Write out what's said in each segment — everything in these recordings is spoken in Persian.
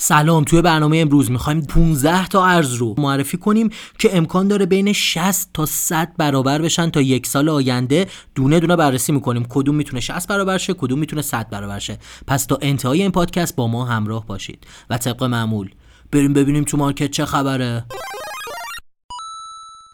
سلام توی برنامه امروز می‌خوایم 15 تا ارز رو معرفی کنیم که امکان داره بین 60 تا 100 برابر بشن تا یک سال آینده. دونه دونه بررسی می‌کنیم. کدوم می‌تونه 60 برابر شه کدوم می‌تونه 100 برابر شه. پس تا انتهای این پادکست با ما همراه باشید. و طبق معمول. بریم ببینیم تو مارکت چه خبره.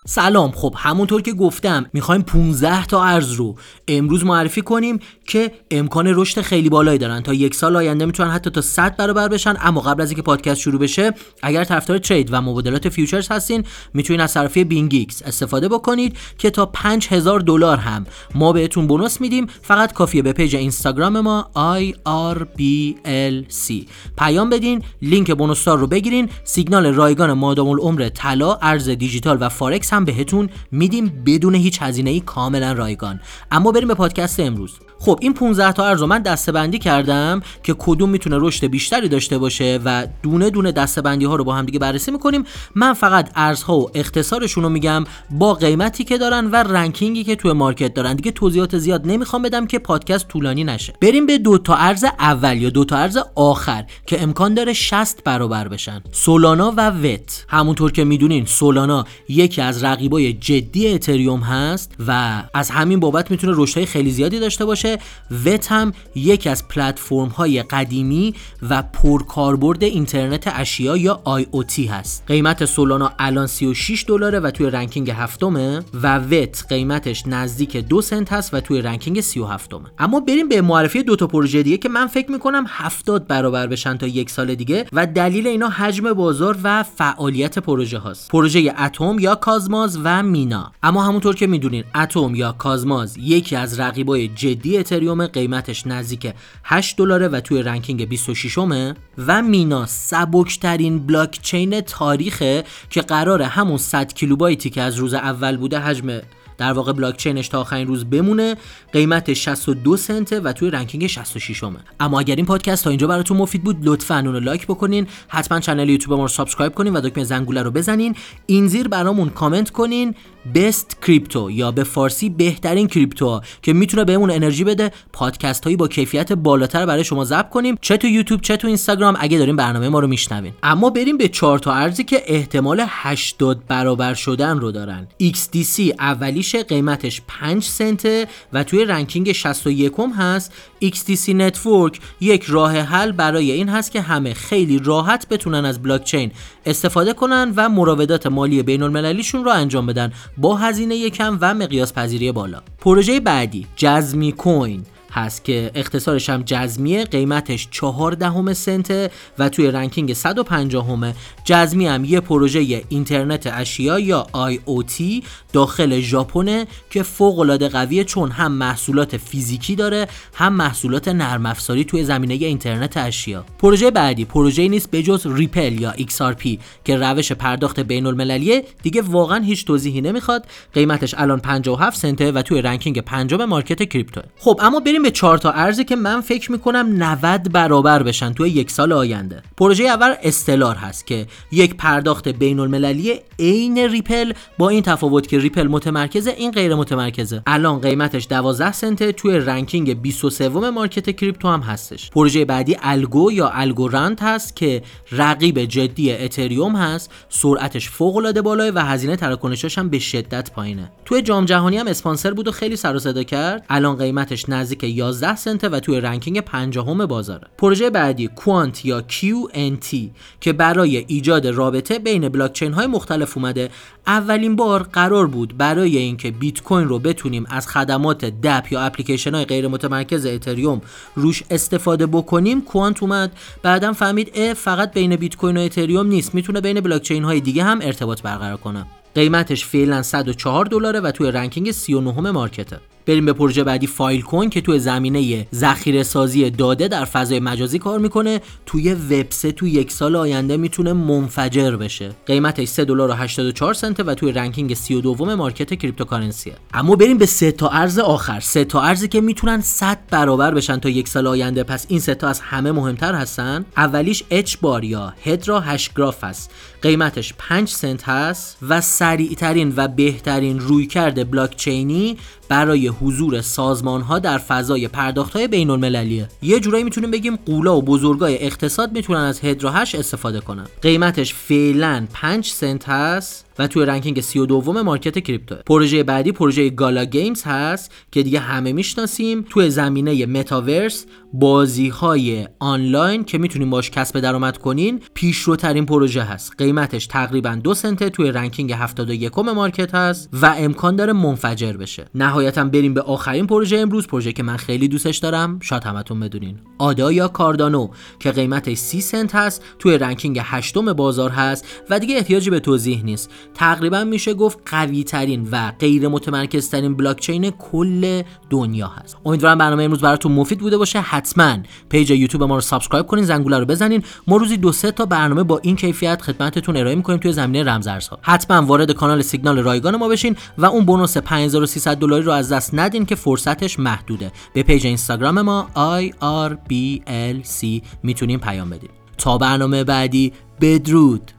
سلام خب همونطور که گفتم می‌خوایم 15 تا ارز رو امروز معرفی کنیم که امکان رشد خیلی بالایی دارن. تا یک سال آینده می‌تونن حتی تا 100 برابر بشن. اما قبل از اینکه پادکست شروع بشه اگر طرفدار trade و مبادلات futures هستین می‌تونید از صرافی BingX استفاده بکنید که تا 5000 دلار هم ما بهتون bonus میدیم. فقط کافیه به page اینستاگرام ما IRBLC پیام بدین لینک bonus رو بگیرین. سیگنال رایگان مادام العمر طلا ارز دیجیتال و فارکس هم بهتون میدیم بدون هیچ هزینه ای کاملا رایگان. اما بریم به پادکست امروز. خب این 15 تا ارز من دسته بندی کردم که کدوم می‌تونه رشد بیشتری داشته باشه و دونه دونه دسته بندی ها رو با هم دیگه بررسی می‌کنیم. من فقط ارزها و اختصارشون رو میگم با قیمتی که دارن و رنکینگی که توی مارکت دارن. دیگه توضیحات زیاد نمی‌خوام بدم که پادکست طولانی نشه. بریم به دو تا ارز اول یا دو تا ارز آخر که امکان داره 60 برابر بشن. سولانا و وت. همونطور که می‌دونین سولانا یکی از رقیبای جدی اتریوم هست و از همین بابت می‌تونه رشدهای خیلی زیادی داشته باشه. VET هم یک از پلتفرم های قدیمی و پرکاربرد اینترنت اشیا یا IoT هست. قیمت سولانا الان 36 دلاره و توی ranking هفتمه و VET قیمتش نزدیک دو سنت هست و توی ranking 37 همه اما بریم به معرفی دو تا پروژه دیگه که من فکر می‌کنم 70 برابر بشن تا یک سال دیگه و دلیل اینا حجم بازار و فعالیت پروژه هاست. پروژه اتم یا Cosmos و مینا. اما همونطور که می‌دونین اتم یا Cosmos یکی از رقیبای جدی اتریوم قیمتش نزدیک 8 دلاره و توی ranking 26 همه و مینا سبکترین بلاک چین تاریخه که قراره همون 100 کیلوبایتی که از روز اول بوده حجم در واقع بلاک چینش تا آخرین روز بمونه قیمت 62 سنته و توی ranking 66 همه اما اگر این پادکست تا اینجا براتون مفید بود لطفا اون رو لایک بکنین حتما کانال یوتیوب ما رو subscribe کنین و دکمه زنگوله رو بزنین. این زیر برامون کامنت کنین best crypto یا به فارسی بهترین کریپتو که می‌تونه بهمون انرژی بده. پادکست هایی با کیفیت بالاتر برای شما ضبط کنیم چه تو یوتیوب چه تو اینستاگرام اگه داریم برنامه ما رو میشنوین. اما بریم به چهار تا ارزی که احتمال 80 برابر شدن رو دارن. XDC اولیش قیمتش 5 سنته و توی ranking 61 هست. XDC Network یک راه حل برای این هست که همه خیلی راحت بتونن از بلاکچین استفاده کنن و مراودات مالی بین المللیشون رو انجام بدن با هزینه کم و مقیاس پذیری بالا. پروژه بعدی JasmyCoin. هست که اختصارش هم Jasmy ه قیمتش 14 دهم سنته و توی ranking 150 همه Jasmy هم یه پروژه اینترنت اشیا یا IoT داخل ژاپنه که فوق العاده قویه چون هم محصولات فیزیکی داره هم محصولات نرم افزاری توی زمینه اینترنت اشیا. پروژه بعدی پروژه نیست بجز ریپل یا XRP که روش پرداخت بین المللیه دیگه واقعا هیچ توضیحی نمی‌خواد. قیمتش الان 57 سنته و توی ranking پنجم market کریپتو. خب اما بریم به چهار تا ارزی که من فکر می‌کنم 90 برابر بشن توی یک سال آینده. پروژه اول استلار هست که یک پرداخت بین المللی عین ریپل با این تفاوت که ریپل متمرکزه این غیر متمرکزه. الان قیمتش 12 سنته توی ranking 23 market کریپتو هم هستش. پروژه بعدی ALGO یا Algorand هست که رقیب جدی اتریوم هست سرعتش فوق العاده بالاه و هزینه تراکنشش هم به شدت پایینه. توی جام جهانی هم اسپانسر بود و خیلی سر کرد. الان قیمتش نزدیک 11 سنت و توی ranking پنجاهم بازاره. پروژه بعدی Quant یا QNT که برای ایجاد رابطه بین بلاکچین های مختلف اومده اولین بار قرار بود برای اینکه بیت کوین رو بتونیم از خدمات DApp یا اپلیکیشن های غیر متمرکز اتریوم روش استفاده بکنیم Quant اومد. بعدم فهمید ا فقط بین بیت کوین و اتریوم نیست. می‌تونه بین بلاکچین های دیگه هم ارتباط برقرار کنه. قیمتش فعلا 104 دلاره و توی ranking 39 market ه. بریم به پروژه بعدی Filecoin که توی زمینه ذخیره سازی داده در فضای مجازی کار می‌کنه. توی وب تو یک سال آینده می‌تونه منفجر بشه. قیمتش 3 دلار و 84 سنت و توی ranking 32 market cryptocurrency ه اما بریم به سه تا ارز آخر. سه تا ارزی که می‌تونن 100 برابر بشن تا یک سال آینده. پس این سه تا از همه مهمتر هستن. اولیش HBAR یا Hedera Hashgraph هست. قیمتش 5 سنت هست و سریعترین و بهترین رویکرد بلاک چینی برای حضور سازمان ها در فضای پرداخت های بین المللیه یه جورایی می‌تونیم بگیم غولا و بزرگای اقتصاد می‌تونن از Hedera Hash استفاده کنن. قیمتش فعلا 5 سنت هست. و توی ranking 32 market crypto. پروژه بعدی پروژه گالا گیمز هست که دیگه همه می‌شناسیم. توی زمینه متاورس بازی های آنلاین که می‌تونیم باش کسب درآمد کنین پیشروترین پروژه هست. قیمتش تقریبا دو سنته توی ranking 71 market هست و امکان داره منفجر بشه. نهایتا بریم به آخرین پروژه امروز پروژه که من خیلی دوستش دارم. شاید همتون بدونین. آدا یا کاردانو که قیمتش 30 سنت هست توی ranking هشتم بازار هست و دیگه احتیاجی به توضیح نیست. تقریبا میشه گفت قوی ترین و غیر متمرکز ترین بلاک چین کل دنیا هست. امیدوارم برنامه امروز براتون مفید بوده باشه. حتما page یوتیوب ما رو subscribe کنین زنگوله رو بزنین. ما روزی دو سه تا برنامه با این کیفیت خدمتتون ارائه می‌کنیم توی زمینه رمزارزها. حتما وارد کانال سیگنال رایگان ما بشین و اون bonus 5300 دلاری رو از دست ندین که فرصتش محدوده. به page اینستاگرام ما IRBLC می‌تونین پیام بدین. تا برنامه بعدی بدرود!